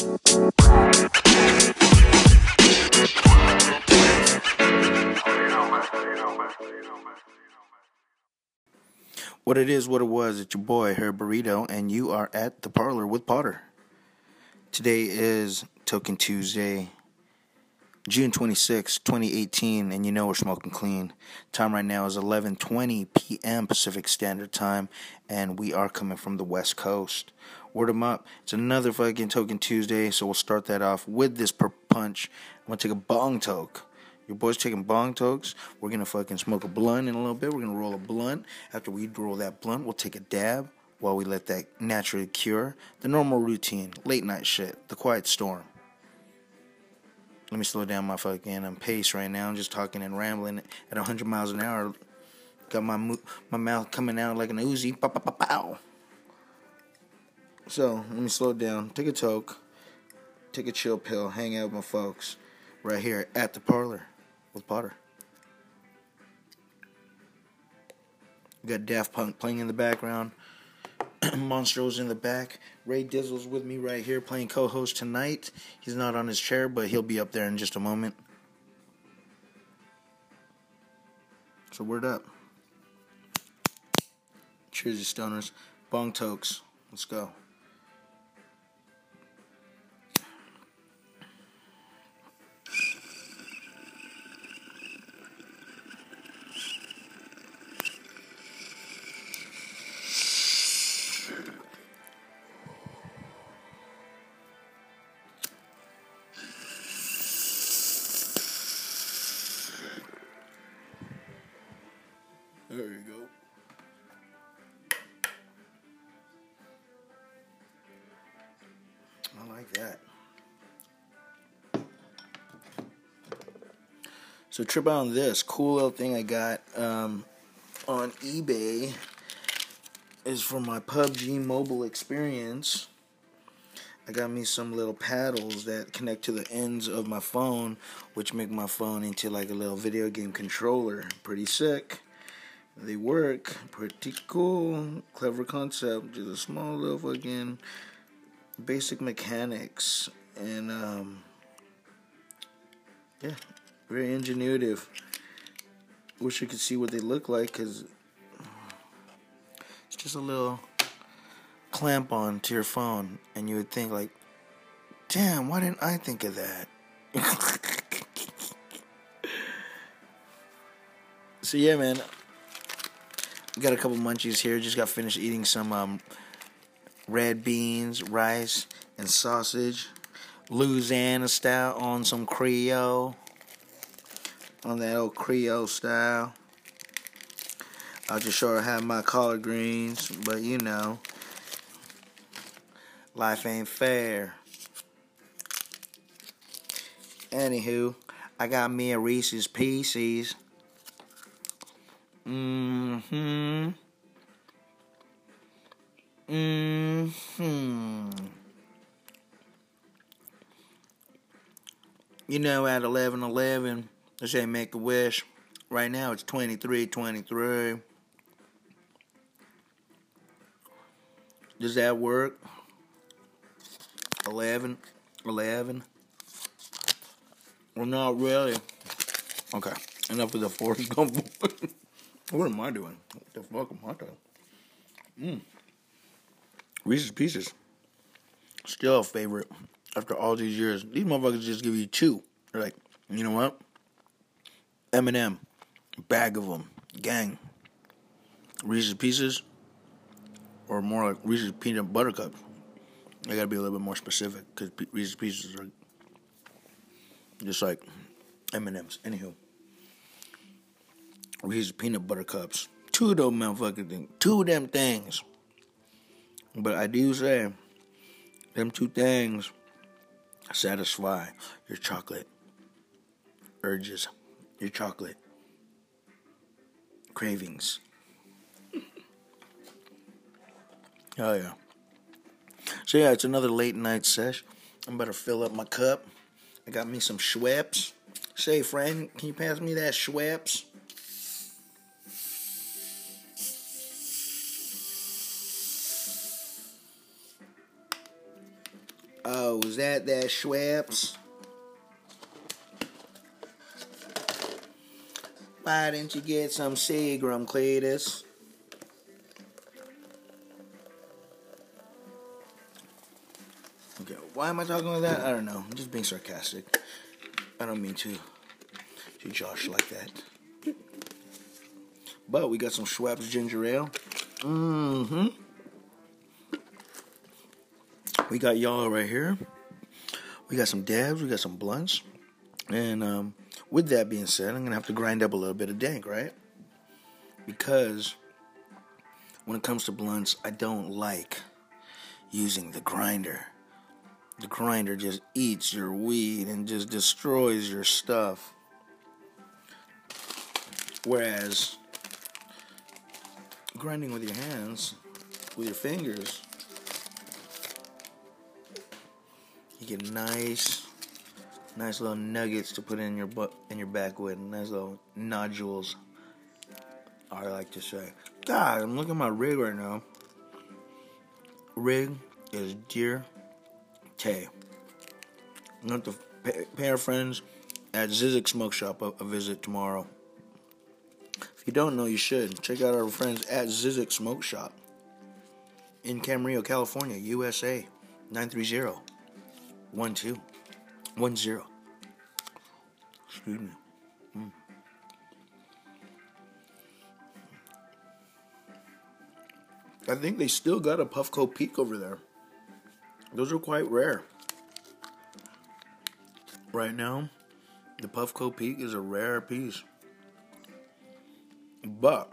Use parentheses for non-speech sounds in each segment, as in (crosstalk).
What it is, what it was, it's your boy, Herb Burrito, and you are at the parlor with Potter. Today is Token Tuesday, June 26, 2018, and you know we're smoking clean. Time right now is 11:20 p.m. Pacific Standard Time, and we are coming from the West Coast. Word them up. It's another fucking Token Tuesday, so we'll start that off with this purple punch. I'm gonna take a bong toke. Your boy's taking bong tokes. We're gonna fucking smoke a blunt in a little bit. We're gonna roll a blunt. After we roll that blunt, we'll take a dab while we let that naturally cure. The normal routine, late night shit, the quiet storm. Let me slow down my fucking um, pace right now. I'm just talking and rambling at 100 miles an hour. Got my mo- my mouth coming out like an Uzi. Pow, pow, pow, pow. So let me slow down. Take a toke. Take a chill pill. Hang out with my folks right here at the parlor with Potter. We got Daft Punk playing in the background. (clears throat) Monstro's in the back. Ray Dizzle's with me right here playing co host tonight. He's not on his chair, but he'll be up there in just a moment. So, word up. Cheers, you stoners. Bong tokes. Let's go. That. So trip on this cool little thing I got um, on eBay is for my PUBG mobile experience. I got me some little paddles that connect to the ends of my phone, which make my phone into like a little video game controller. Pretty sick. They work. Pretty cool. Clever concept. Just a small little fucking basic mechanics. And, um, yeah, very ingenuitive. Wish you could see what they look like because it's just a little clamp on to your phone. And you would think, like, damn, why didn't I think of that? (laughs) so, yeah, man got a couple munchies here. Just got finished eating some um, red beans, rice, and sausage. Louisiana style on some Creole. On that old Creole style. I'll just sure have my collard greens, but you know, life ain't fair. Anywho, I got me a Reese's Pieces. Mm-hmm. Mm-hmm. You know, at 11 11, they say make a wish. Right now it's 23 23. Does that work? 11 11. Well, not really. Okay, enough of the gump. (laughs) What am I doing? What the fuck am I doing? Mmm. Reese's Pieces. Still a favorite after all these years. These motherfuckers just give you two. They're like, you know what? M&M. Bag of them. Gang. Reese's Pieces. Or more like Reese's Peanut Butter Cups. I gotta be a little bit more specific because Reese's Pieces are just like M&M's. Anywho. Reese's peanut butter cups. Two of those motherfucking things. Two of them things. But I do say, them two things satisfy your chocolate urges, your chocolate cravings. (laughs) oh yeah. So yeah, it's another late night sesh. I'm about to fill up my cup. I got me some Schweppes. Say, friend, can you pass me that Schweppes? Oh, is that that Schweppes? Why didn't you get some Seagram, Cletus? Okay, why am I talking like that? I don't know. I'm just being sarcastic. I don't mean to to Josh like that. But we got some Schweppes ginger ale. Mm-hmm. We got y'all right here. We got some dabs. We got some blunts. And um, with that being said, I'm gonna have to grind up a little bit of dank, right? Because when it comes to blunts, I don't like using the grinder. The grinder just eats your weed and just destroys your stuff. Whereas grinding with your hands, with your fingers, you get nice, nice little nuggets to put in your butt, in your backwood, nice little nodules. I like to say. God, I'm looking at my rig right now. Rig is Deer Tay. I'm going to pay our friends at Zizek Smoke Shop a, a visit tomorrow. If you don't know, you should. Check out our friends at Zizek Smoke Shop in Camarillo, California, USA. 930 12 10. Excuse me. Mm. I think they still got a Puffco Peak over there. Those are quite rare. Right now, the Puffco Peak is a rare piece. But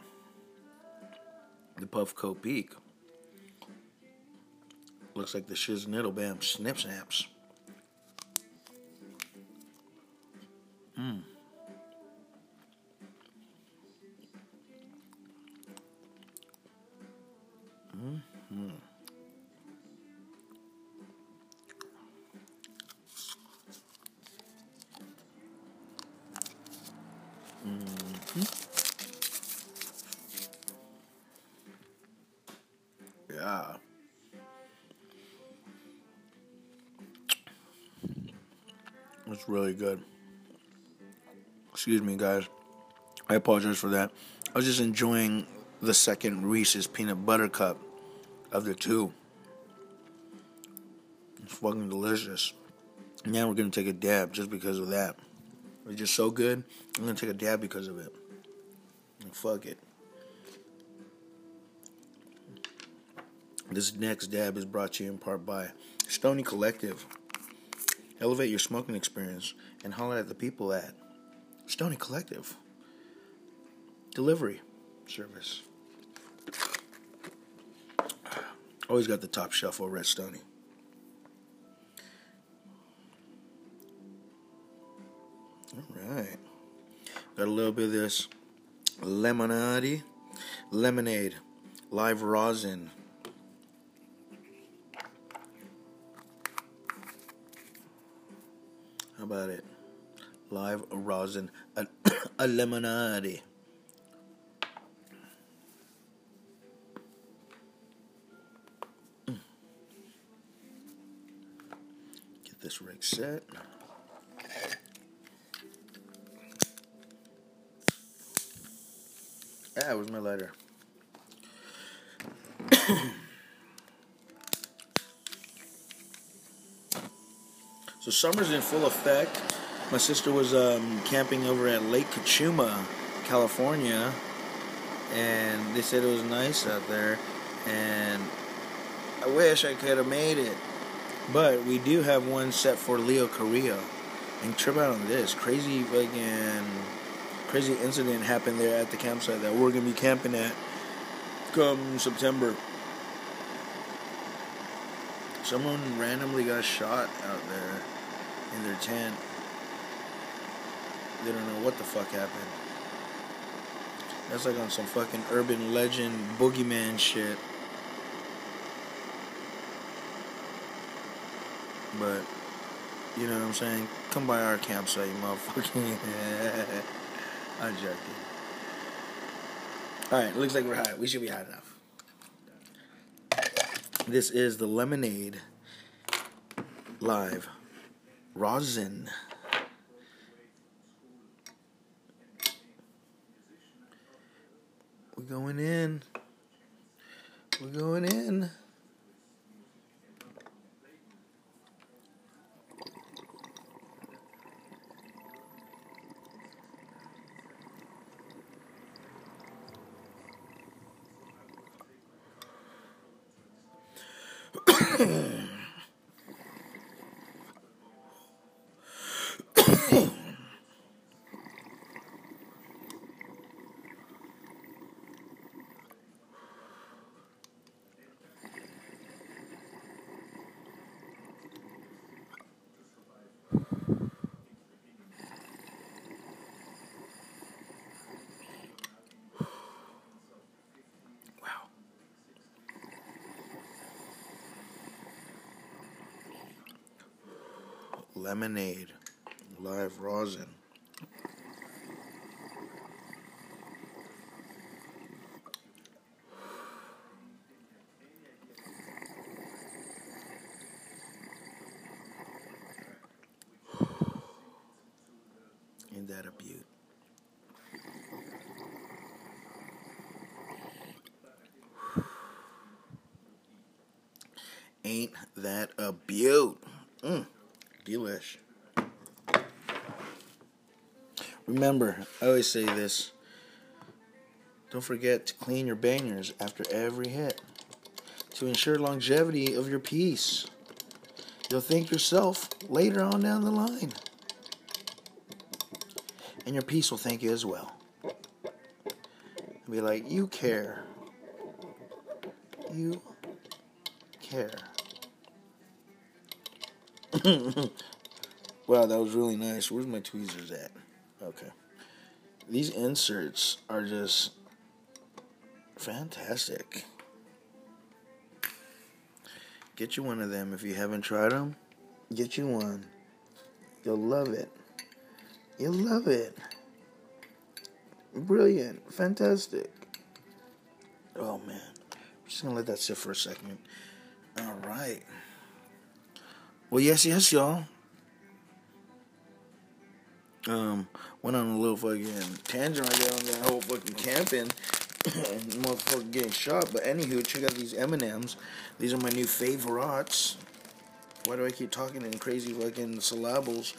the Puffco Peak looks like the shiz niddle bam snip snaps. Mmm. Mm-hmm. Mm-hmm. Yeah. It's really good. Excuse me, guys. I apologize for that. I was just enjoying the second Reese's peanut butter cup of the two. It's fucking delicious. Now we're gonna take a dab just because of that. It's just so good. I'm gonna take a dab because of it. And fuck it. This next dab is brought to you in part by Stony Collective. Elevate your smoking experience and holler at the people at Stony Collective. Delivery service. Always got the top shelf over at Stony. All right. Got a little bit of this lemonade, lemonade, live rosin. How about it? Live rosin, lemonade. (coughs) Get this rig set. Ah, where's my lighter? (coughs) so summer's in full effect. My sister was um, camping over at Lake Cachuma, California, and they said it was nice out there. And I wish I could have made it, but we do have one set for Leo Carrillo. And trip out on this crazy fucking crazy incident happened there at the campsite that we're gonna be camping at come September. Someone randomly got shot out there in their tent. They don't know what the fuck happened. That's like on some fucking urban legend boogeyman shit. But you know what I'm saying? Come by our campsite, you motherfucking. (laughs) I'm joking. Alright, looks like we're high. We should be high enough. This is the lemonade live rosin. We're going in. We're going in. Lemonade, live rosin. Ain't that a beaut? Ain't that a beaut? Mm. Delish. Remember, I always say this. Don't forget to clean your bangers after every hit to ensure longevity of your piece. You'll thank yourself later on down the line. And your piece will thank you as well. be like, you care. You care. (laughs) wow, that was really nice. Where's my tweezers at? Okay. These inserts are just fantastic. Get you one of them if you haven't tried them. Get you one. You'll love it. You'll love it. Brilliant. Fantastic. Oh man. I'm just gonna let that sit for a second. All right. Well, yes, yes, y'all. Um, went on a little fucking tangent right there on that whole fucking camping and (coughs) motherfucker getting shot. But anywho, check out these M and M's. These are my new favorites. Why do I keep talking in crazy fucking syllables?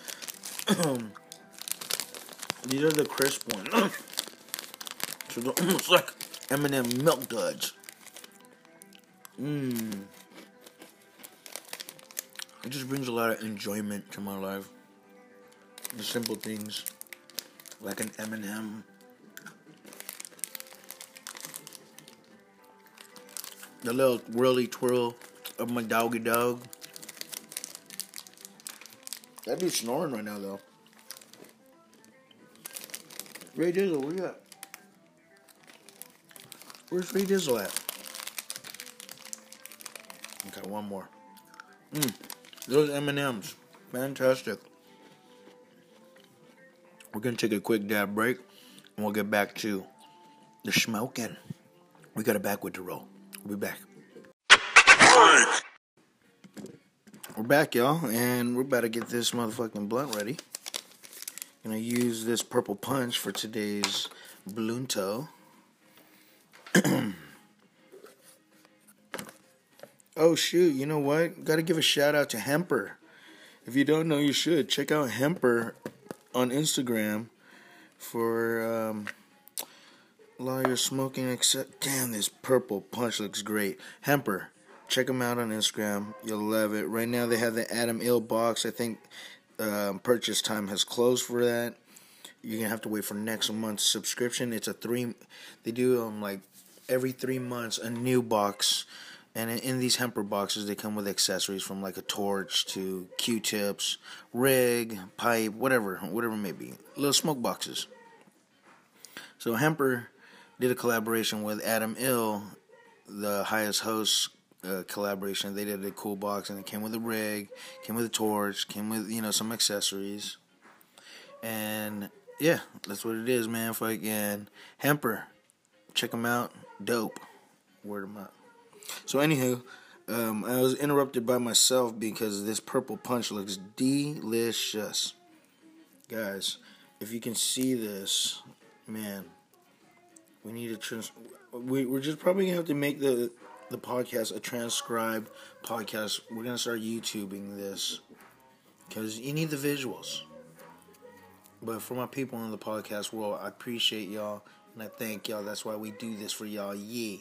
(coughs) these are the crisp ones. (coughs) so they're almost like M&M milk duds. Mmm. It just brings a lot of enjoyment to my life. The simple things, like an M&M. The little whirly twirl of my doggy dog. That dude's snoring right now, though. Ray Dizzle, where you at? Where's Ray Dizzle at? Okay, one more. Mmm. Those M&Ms, fantastic. We're gonna take a quick dab break, and we'll get back to the smoking. We got a backwood to roll. We'll be back. We're back, y'all, and we're about to get this motherfucking blunt ready. Gonna use this purple punch for today's blunto. (clears throat) Oh shoot, you know what? Got to give a shout out to Hemper. If you don't know, you should check out Hemper on Instagram for um, your smoking. Except, damn, this purple punch looks great. Hemper, check them out on Instagram. You'll love it. Right now they have the Adam Ill box. I think um, purchase time has closed for that. You're gonna have to wait for next month's subscription. It's a three. They do um like every three months a new box and in these hemper boxes, they come with accessories from like a torch to Q-tips, rig, pipe, whatever, whatever it may be. Little smoke boxes. So Hemper did a collaboration with Adam Ill, the highest host uh, collaboration. They did a cool box, and it came with a rig, came with a torch, came with you know some accessories, and yeah, that's what it is, man. Fucking Hemper, check them out, dope. Word them up. So, anywho, Um, I was interrupted by myself because this purple punch looks delicious. Guys, if you can see this, man, we need to trans. We, we're just probably gonna have to make the the podcast a transcribed podcast. We're gonna start YouTubing this because you need the visuals. But for my people in the podcast world, I appreciate y'all and I thank y'all. That's why we do this for y'all. Yeah.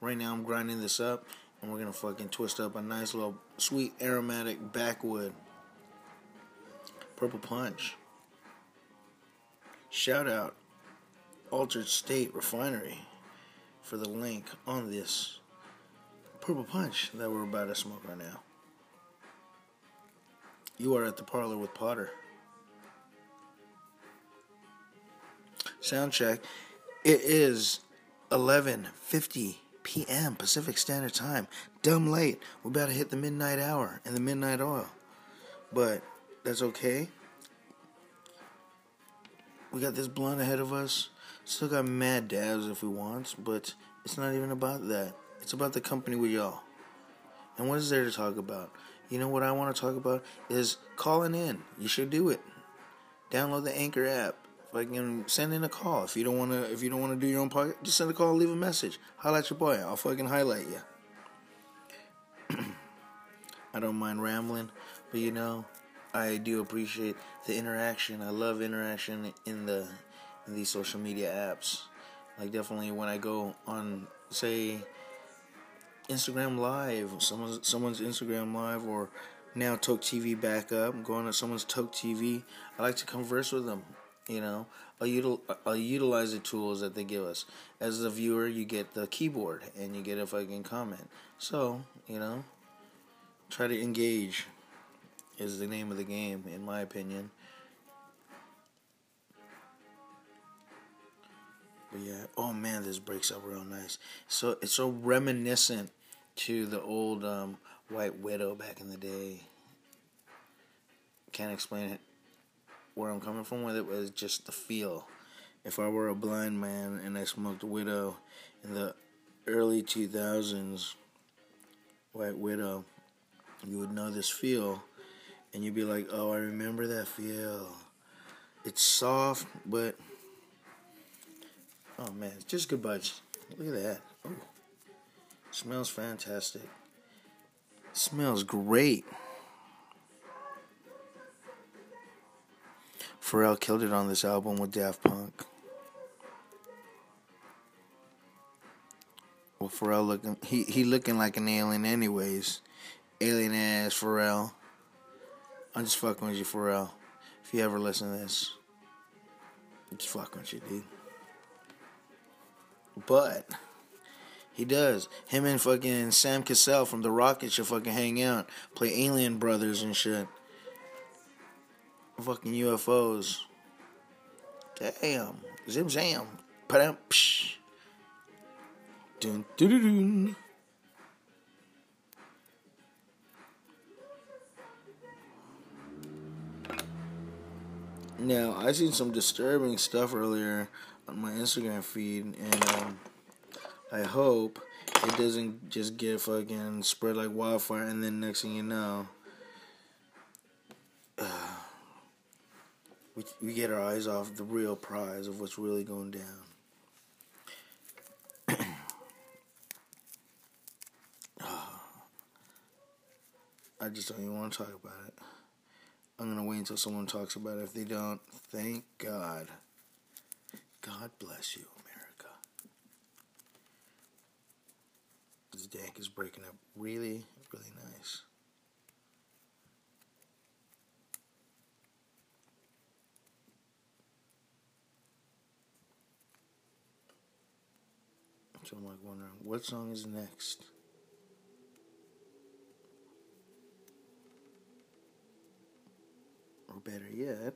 Right now, I'm grinding this up and we're gonna fucking twist up a nice little sweet aromatic backwood purple punch. Shout out Altered State Refinery for the link on this purple punch that we're about to smoke right now. You are at the parlor with Potter. Sound check. It is 11:50 p.m. Pacific Standard Time. Dumb late. We're about to hit the midnight hour and the midnight oil. But that's okay. We got this blunt ahead of us. Still got mad dabs if we want, but it's not even about that. It's about the company with y'all. And what is there to talk about? You know what I want to talk about is calling in. You should do it. Download the Anchor app. Fucking send in a call. If you don't wanna if you don't wanna do your own podcast, just send a call, leave a message. Highlight your boy. I'll fucking highlight you. (clears throat) I don't mind rambling, but you know, I do appreciate the interaction. I love interaction in the in these social media apps. Like definitely when I go on say Instagram Live, someone's someone's Instagram Live, or now Toke TV back up. I'm going to someone's Toke TV. I like to converse with them. You know, I'll, util- I'll utilize the tools that they give us. As the viewer, you get the keyboard and you get a fucking comment. So, you know, try to engage is the name of the game, in my opinion. But yeah, oh man, this breaks up real nice. So it's so reminiscent to the old um, White Widow back in the day. Can't explain it where I'm coming from with it was just the feel. If I were a blind man and I smoked Widow in the early 2000s, White Widow, you would know this feel and you'd be like, oh, I remember that feel. It's soft, but oh man, it's just good buds. Look at that. Ooh. Smells fantastic. Smells great. Pharrell killed it on this album with Daft Punk. Well, Pharrell looking he he looking like an alien anyways. Alien ass Pharrell. I'm just fucking with you, Pharrell. If you ever listen to this, I'm just fucking with you, dude. But he does. Him and fucking Sam Cassell from The Rockets should fucking hang out, play Alien Brothers and shit fucking UFOs. Damn. Zim zam. Padam psh. Dun dun dun dun. Now, I seen some disturbing stuff earlier on my Instagram feed, and um, I hope it doesn't just get fucking spread like wildfire, and then next thing you know, we, we get our eyes off the real prize of what's really going down. (clears throat) I just don't even want to talk about it. I'm going to wait until someone talks about it. If they don't, thank God. God bless you, America. This dank is breaking up really, really nice. So I'm like wondering, what song is next? Or better yet,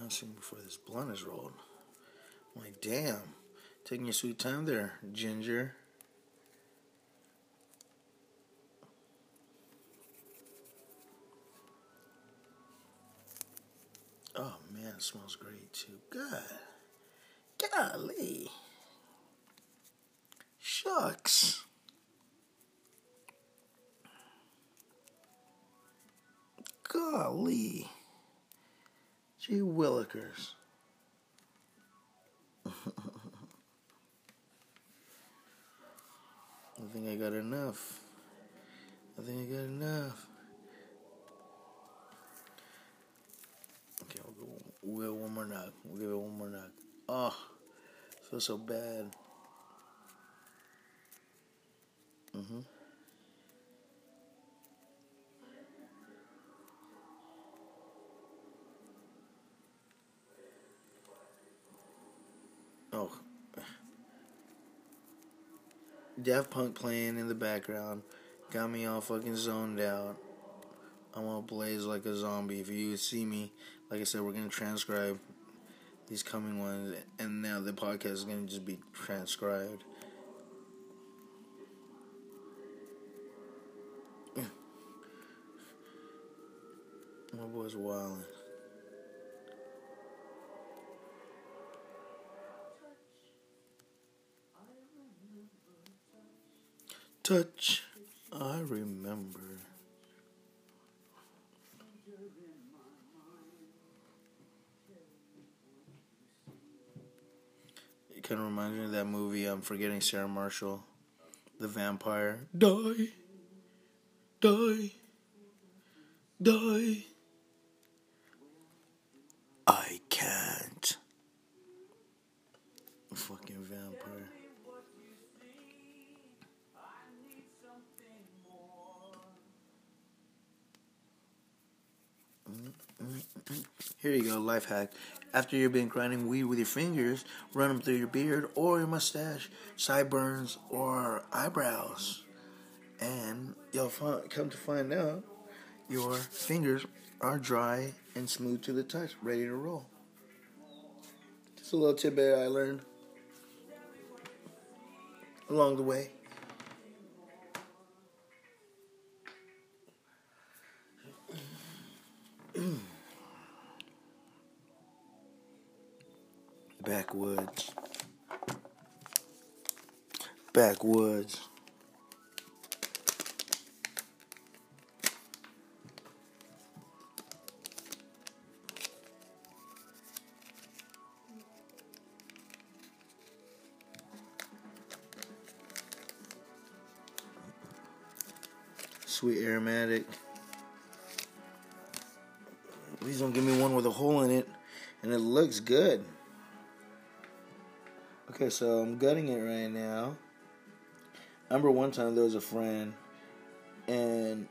how soon before this blunt is rolled? I'm like, damn, taking your sweet time there, Ginger. Oh man, it smells great too. God. Golly. Shucks. Golly. Gee willikers. (laughs) I think I got enough. I think I got enough. Okay, we'll go. We'll get one more knock. We'll give it one more knock. Oh, feel so bad. Mm-hmm. Oh. Daft Punk playing in the background got me all fucking zoned out. I'm gonna blaze like a zombie. If you see me, like I said, we're gonna transcribe these coming ones, and now the podcast is gonna just be transcribed. (clears throat) My boy's wildin'. Touch, I remember. Kind of reminds me of that movie. I'm forgetting Sarah Marshall, the vampire. Die, die, die. I can't. Fucking vampire. Here you go, life hack. After you've been grinding weed with your fingers, run them through your beard or your mustache, sideburns, or eyebrows. And you'll come to find out your fingers are dry and smooth to the touch, ready to roll. Just a little tidbit I learned along the way. (clears throat) Backwoods. Backwoods. Sweet aromatic. Please don't give me one with a hole in it. And it looks good. Okay, so I'm gutting it right now. I remember one time there was a friend, and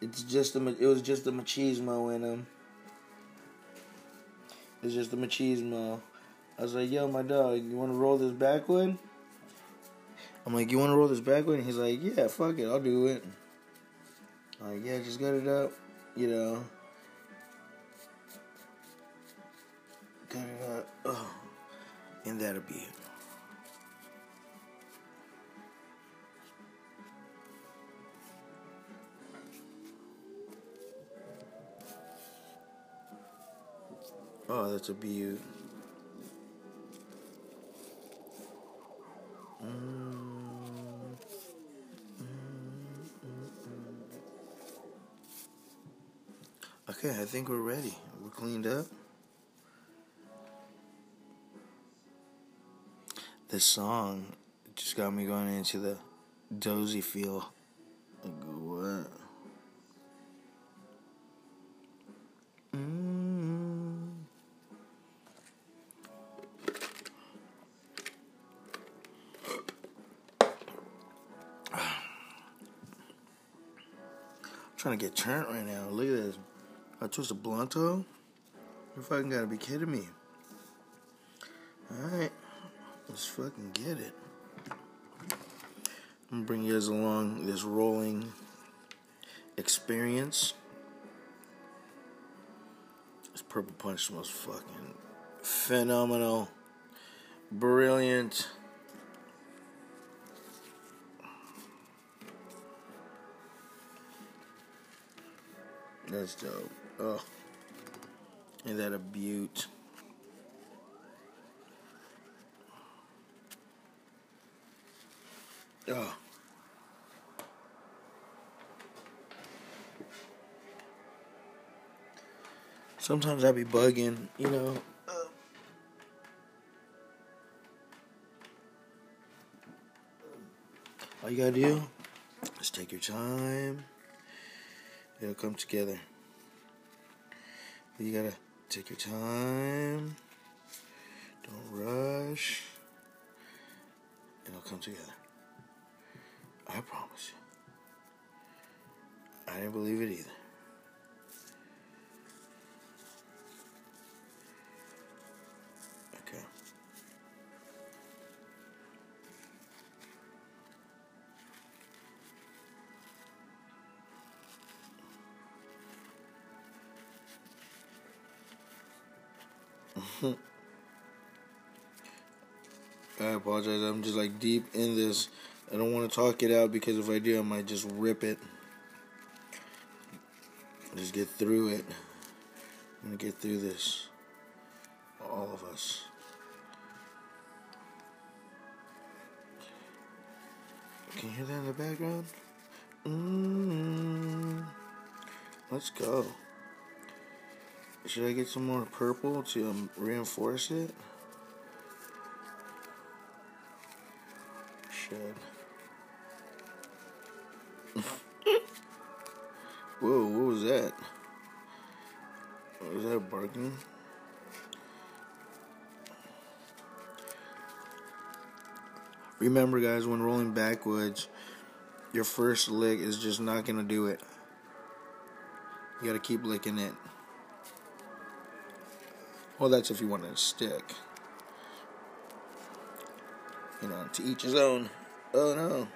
it's just a it was just a machismo in him. It's just a machismo. I was like, "Yo, my dog, you want to roll this backwood?" I'm like, "You want to roll this backwood?" And he's like, "Yeah, fuck it, I'll do it." I'm like, "Yeah, just gut it up, you know." And that'll be it. Oh, that's a beaut. Mm. mm, mm, mm. Okay, I think we're ready. We're cleaned up. This song just got me going into the dozy feel. Like, what? Mm. trying to get turned right now. Look at this. I twist a blunto. You fucking gotta be kidding me. Alright. Fucking get it. I'm gonna bring you guys along this rolling experience. This Purple Punch was fucking phenomenal, brilliant. That's dope. Oh, ain't that a beaut? Oh. Sometimes I be bugging, you know. All you gotta do is take your time. It'll come together. You gotta take your time. Don't rush. It'll come together. I promise you. I didn't believe it either. Okay. (laughs) I apologize. I'm just like deep in this. I don't want to talk it out because if I do, I might just rip it. Just get through it. I'm gonna get through this. All of us. Can you hear that in the background? Mm-hmm. Let's go. Should I get some more purple to um, reinforce it? Should. Whoa, what was that? Was that barking? Remember, guys, when rolling backwoods, your first lick is just not to do it. You got to keep licking it. Well, that's if you want to stick. You know, to each his own. Oh no.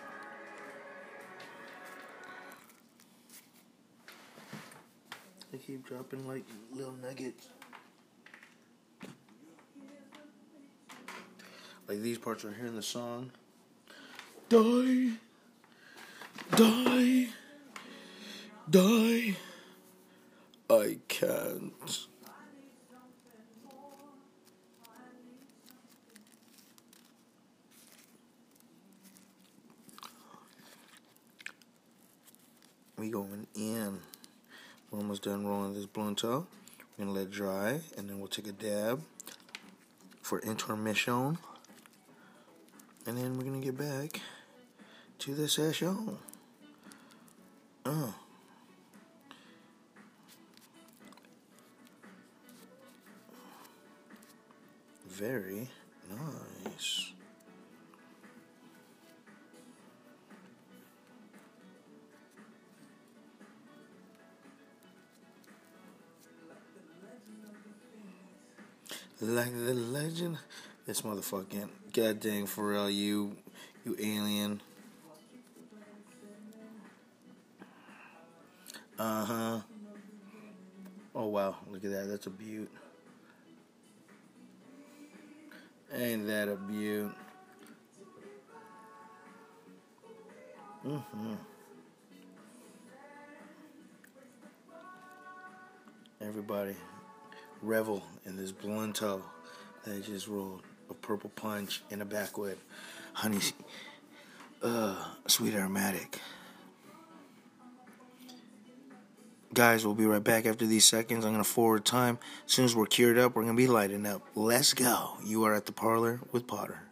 They keep dropping like little nuggets. Like these parts are here in the song. Die. Die. Die. I can't. we going in. We're almost done rolling this blunto. We're gonna let it dry, and then we'll take a dab for intermission, and then we're gonna get back to the session. Oh. Very like the legend. This motherfucking god Pharrell, you you alien. Uh huh. Oh wow, look at that. That's a beaut. Ain't that a beaut? Mm-hmm. Everybody revel in this blunto that I just rolled. A purple punch in a backwood. Honey, uh, sweet aromatic. Guys, we'll be right back after these seconds. I'm going to forward time. As soon as we're cured up, we're going to be lighting up. Let's go. You are at the parlor with Potter.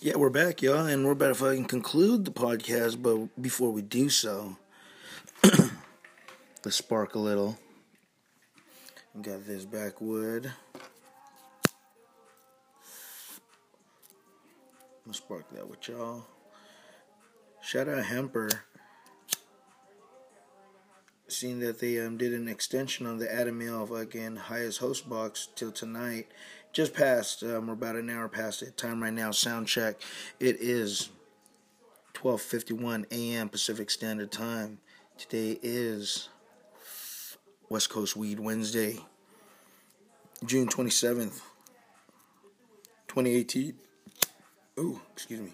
Yeah, we're back, y'all, and we're about to fucking conclude the podcast, but before we do so, (clears throat) let's spark a little. Got this backwood. I'm spark that with y'all. Shout out Hemper. Seeing that they um, did an extension on the Adamil fucking highest host box till tonight. Just passed. Um, we're about an hour past it. Time right now. Sound check. It is 12:51 a.m. Pacific Standard Time. Today is West Coast Weed Wednesday, June 27th, 2018. Ooh, excuse me.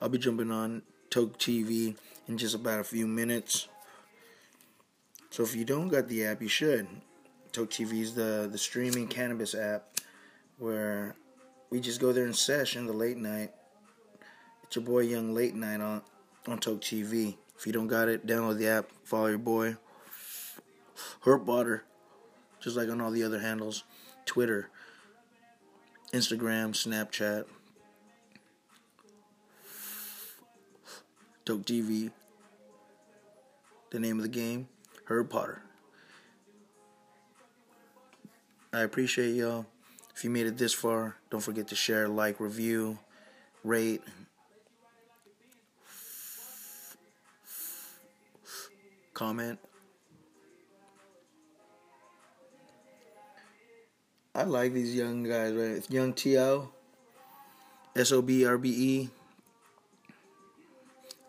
I'll be jumping on Toke TV in just about a few minutes So if you don't got the app, you should. Toke TV is the the streaming cannabis app where we just go there and sesh in the late night. It's your boy Young Late Night on on Toke TV. If you don't got it, download the app. Follow your boy. Herb Potter, just like on all the other handles, Twitter, Instagram, Snapchat, Toke TV. The name of the game, Herb Potter. I appreciate y'all. If you made it this far, don't forget to share, like, review, rate. Comment. I like these young guys, right? Yhung T.O. S O B R B E.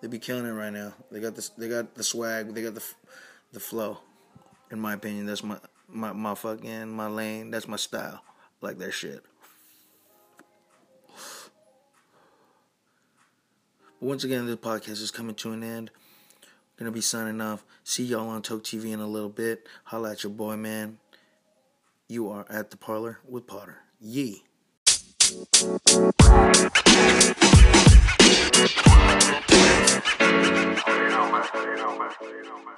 They be killing it right now. They got this. They got the swag. They got the the flow. In my opinion, that's my my my fucking my lane. That's my style. I like that shit. But once again, this podcast is coming to an end. Gonna be signing off. See y'all on Toke TV in a little bit. Holla at your boy, man. You are at the parlor with Potter. Yee. You know, man. You know, man. You know, man.